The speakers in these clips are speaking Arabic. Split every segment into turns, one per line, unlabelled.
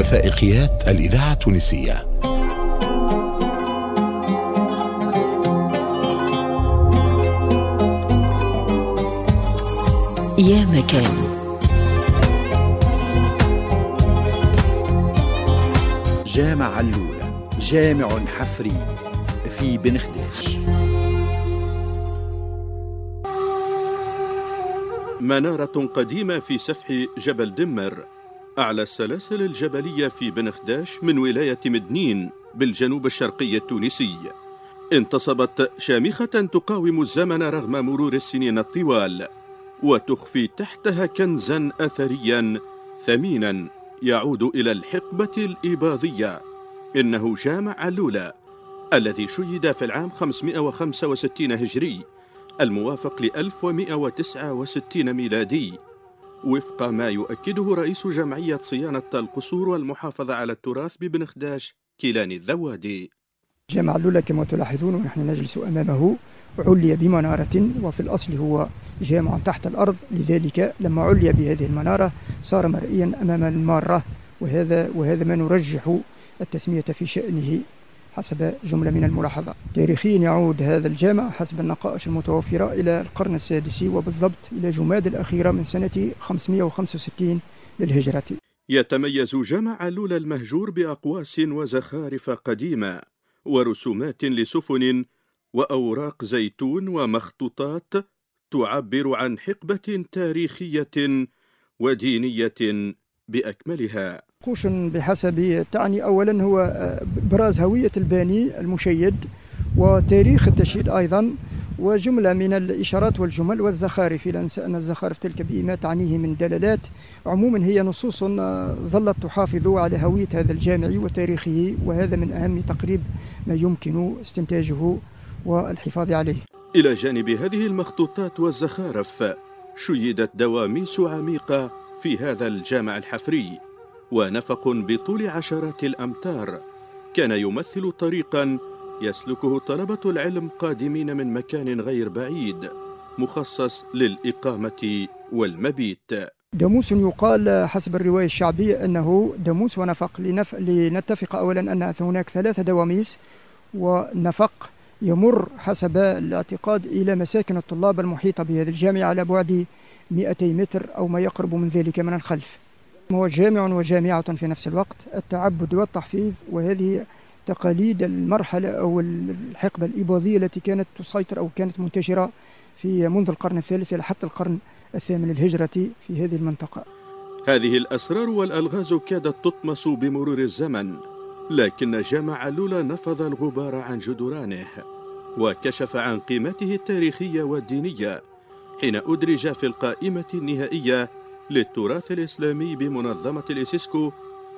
وثائقيات الإذاعة التونسية.
يا مكان.
جامع علولة جامع حفري في بنخداش.
منارة قديمة في سفح جبل دمر. أعلى السلاسل الجبلية في بنخداش من ولاية مدنين بالجنوب الشرقي التونسي. انتصبت شامخة تقاوم الزمن رغم مرور السنين الطوال وتخفي تحتها كنزا أثريا ثمينا يعود إلى الحقبة الإباضية. إنه جامع علولة الذي شيد في العام 565 هجري الموافق ل 1169 ميلادي. وفق ما يؤكده رئيس جمعية صيانة القصور والمحافظة على التراث ببن خداش كيلاني الذوادي.
جامع اللولة كما تلاحظون ونحن نجلس أمامه علي بمنارة وفي الأصل هو جامع تحت الأرض لذلك لما علي بهذه المنارة صار مرئيا أمام المارة وهذا وهذا ما نرجح التسمية في شأنه. حسب جملة من الملاحظات تاريخيا يعود هذا الجامع حسب النقائش المتوفرة إلى القرن السادس وبالضبط إلى جماد الأخيرة من سنة 565 للهجرة.
يتميز جامع علول المهجور بأقواس وزخارف قديمة ورسومات لسفن وأوراق زيتون ومخطوطات تعبر عن حقبة تاريخية ودينية بأكملها.
قوش بحسب تعني أولا هو براز هوية الباني المشيد وتاريخ التشييد أيضا وجملة من الإشارات والجمل والزخارف. لا ننسى أن الزخارف تلك بما تعنيه من دلالات. عموما هي نصوص ظلت تحافظ على هوية هذا الجامع وتاريخه وهذا من أهم تقريب ما يمكن استنتاجه والحفاظ عليه.
إلى جانب هذه المخطوطات والزخارف شيدت دواميس عميقة في هذا الجامع الحفري. ونفق بطول عشرات الأمتار. كان يمثل طريقا يسلكه طلبة العلم قادمين من مكان غير بعيد مخصص للإقامة والمبيت.
داموس يقال حسب الرواية الشعبية أنه داموس ونفق لنف... لنتفق أولا أن هناك ثلاثة دواميس ونفق يمر حسب الاعتقاد إلى مساكن الطلاب المحيطة بهذه الجامعة على بعد 200 متر أو ما يقرب من ذلك من الخلف. هو جامع وجامعة في نفس الوقت التعبد والتحفيظ وهذه تقاليد المرحلة أو الحقبة الإباضية التي كانت تسيطر أو كانت منتشرة في منذ القرن الثالث إلى حتى القرن الثامن الهجرة في هذه المنطقة.
هذه الأسرار والألغاز كادت تطمس بمرور الزمن لكن جامع لولا نفض الغبار عن جدرانه وكشف عن قيمته التاريخية والدينية حين أدرج في القائمة النهائية للتراث الإسلامي بمنظمة الإسيسكو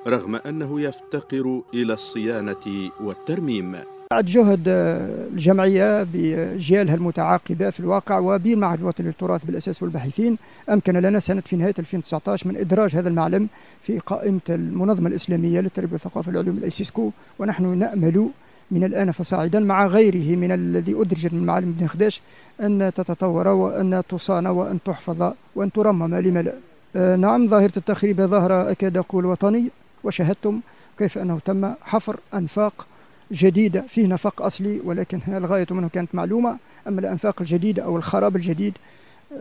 رغم أنه يفتقر إلى الصيانة والترميم.
بعد جهد الجمعية بجيالها المتعاقبة في الواقع وبالمعهد الوطني للتراث بالأساس والباحثين أمكن لنا سنة في نهاية 2019 من إدراج هذا المعلم في قائمة المنظمة الإسلامية للتربية والثقافة والعلوم الأيسيسكو ونحن نأمل من الآن فصاعدا مع غيره من الذي أدرج من معلم بن خداش أن تتطور وأن تصان وأن تحفظ وأن ترمم لما لا آه، نعم ظاهرة التخريب ظاهرة أكاد أقول وطني وشاهدتم كيف أنه تم حفر أنفاق جديدة فيه نفق أصلي ولكن الغاية منه كانت معلومة؟ أما الأنفاق الجديدة أو الخراب الجديد؟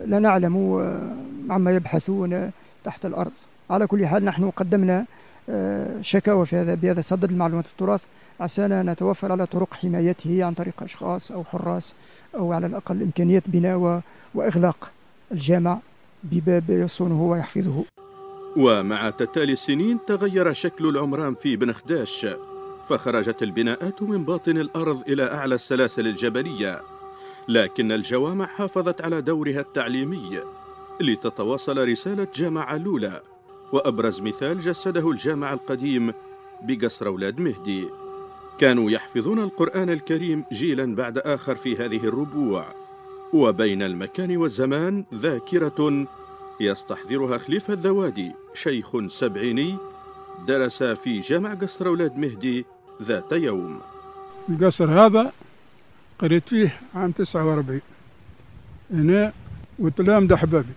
لا نعلم آه، عما يبحثون تحت الأرض. على كل حال نحن قدمنا آه، شكاوى في هذا بهذا صدد المعلومات التراث. عسانا نتوفر على طرق حمايته عن طريق أشخاص أو حراس أو على الأقل إمكانية بناء وإغلاق الجامع. بباب يصونه ويحفظه
ومع تتالي السنين تغير شكل العمران في بنخداش فخرجت البناءات من باطن الأرض إلى أعلى السلاسل الجبلية لكن الجوامع حافظت على دورها التعليمي لتتواصل رسالة جامع علولة وأبرز مثال جسده الجامع القديم بقصر أولاد مهدي. كانوا يحفظون القرآن الكريم جيلا بعد آخر في هذه الربوع. وبين المكان والزمان ذاكرة يستحضرها خليفة الذوادي شيخ سبعيني درس في جامع قصر أولاد مهدي ذات يوم.
القصر هذا قريت فيه عام 49 هنا وتلام ده حبابي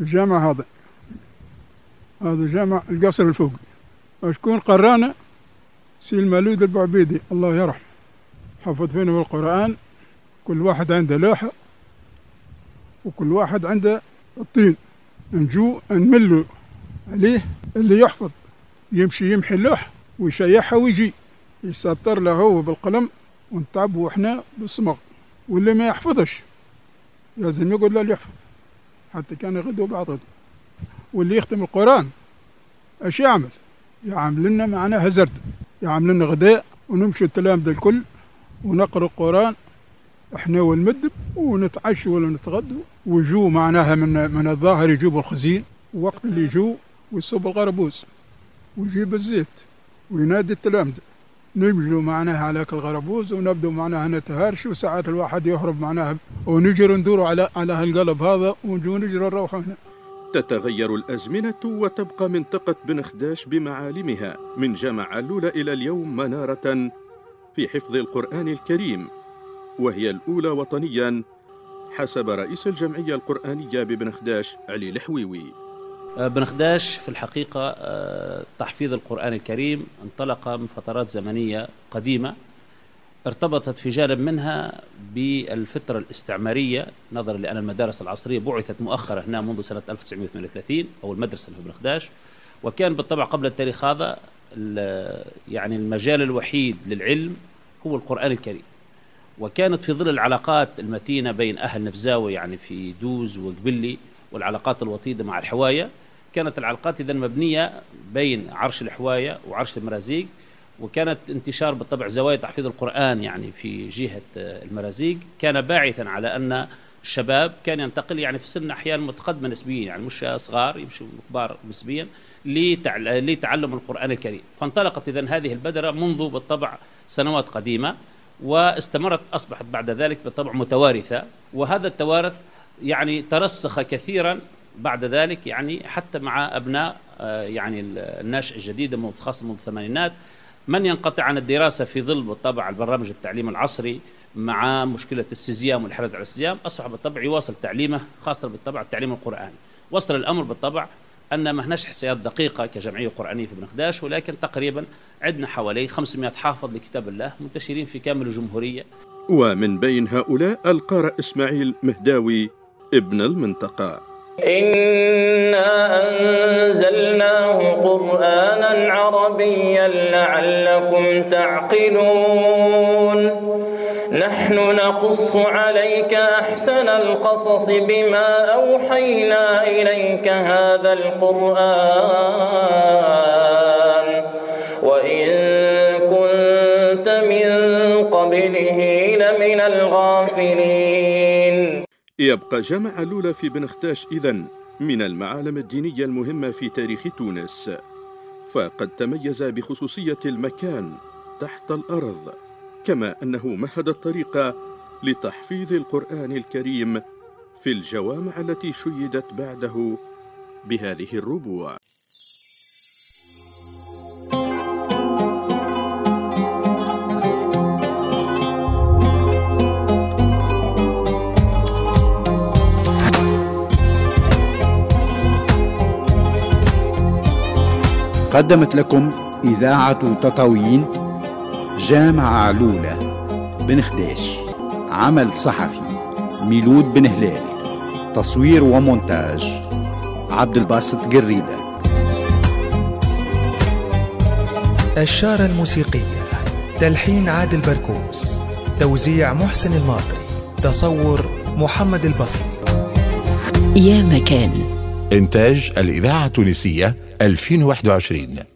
الجامع هذا. هذا جامع القصر الفوقي شكون قرانا؟ سي المولود البعبيدي الله يرحمه. حفظ فينا بالقرآن كل واحد عنده لوحة. وكل واحد عنده الطين نجو نملوا عليه اللي يحفظ يمشي يمحي اللوحة ويشيحها ويجي. يسطر له هو بالقلم ونتعبوا إحنا بالصمغ. واللي ما يحفظش لازم يقعد له يحفظ حتى كان يغدوا بعض غدو واللي يختم القرآن إيش يعمل؟ يعمل لنا معناها زرد يعمل لنا غداء ونمشي التلامذة الكل ونقرأ القرآن إحنا والمدب ونتعشوا ولا نتغدوا ويجوا معناها من من الظاهر يجيبوا الخزين وقت اللي يجوا ويصب الغربوس ويجيب الزيت وينادي التلامذة. نجلوا معناها على الغربوز ونبدو معناها نتهارش وساعات الواحد يهرب معناها ونجري ندور على على هالقلب هذا ونجو نجري نروح هنا.
تتغير الأزمنة وتبقى منطقة بن خداش بمعالمها من جامع علولة إلى اليوم منارة في حفظ القرآن الكريم وهي الأولى وطنيا حسب رئيس الجمعية القرآنية ببن خداش علي الحويوي.
بن خداش في الحقيقة آه، تحفيظ القرآن الكريم انطلق من فترات زمنية قديمة ارتبطت في جانب منها بالفترة الاستعمارية. نظرا لأن المدارس العصرية بعثت مؤخرا هنا منذ سنة 1938 أو المدرسة في بن خداش. وكان بالطبع قبل التاريخ هذا يعني المجال الوحيد للعلم هو القرآن الكريم. وكانت في ظل العلاقات المتينة بين أهل نفزاوي يعني في دوز وقبلي والعلاقات الوطيدة مع الحواية كانت العلاقات إذا مبنية بين عرش الحواية وعرش المرازيق وكانت انتشار بالطبع زوايا تحفيظ القرآن يعني في جهة المرازيق. كان باعثا على أن الشباب كان ينتقل يعني في سن أحيانا متقدمة نسبيا يعني مش صغار يمشوا كبار نسبيا لتع- لتعلم القرآن الكريم. فانطلقت إذا هذه البدرة منذ بالطبع سنوات قديمة. واستمرت أصبحت بعد ذلك بالطبع متوارثة. وهذا التوارث يعني ترسخ كثيرا بعد ذلك يعني حتى مع أبناء آه، يعني ال- الناشئ الجديد خاصة منذ الثمانينات. من ينقطع عن الدراسة في ظل بالطبع البرنامج التعليم العصري مع مشكلة السيزيام والحرز على السيزيام؟ أصبح بالطبع يواصل تعليمه خاصة بالطبع التعليم القرآني. وصل الأمر بالطبع أن ما هناش إحصائيات دقيقة كجمعية قرآنية في بن خداش ولكن تقريبا عندنا حوالي 500 حافظ لكتاب الله منتشرين في كامل الجمهورية.
ومن بين هؤلاء القارئ إسماعيل مهداوي ابن المنطقة.
إنا أنزلناه قرآنا عربيا لعلكم تعقلون. نحن نقص عليك أحسن القصص بما أوحينا إليك هذا القرآن. وإن كنت من قبله لمن الغافلين.
يبقى جامع علولة في بن خداش إذن من المعالم الدينية المهمة في تاريخ تونس. فقد تميز بخصوصية المكان تحت الأرض. كما أنه مهد الطريق لتحفيظ القرآن الكريم في الجوامع التي شيدت بعده بهذه الربوع.
قدمت لكم إذاعة تطاوين جامع علولة بن خديش. عمل صحفي ميلود بن هلال. تصوير ومونتاج عبد الباسط قريده
الشارة الموسيقية تلحين عادل بركوس. توزيع محسن الماطري. تصور محمد البصري.
يا مكان.
إنتاج الإذاعة التونسية 2021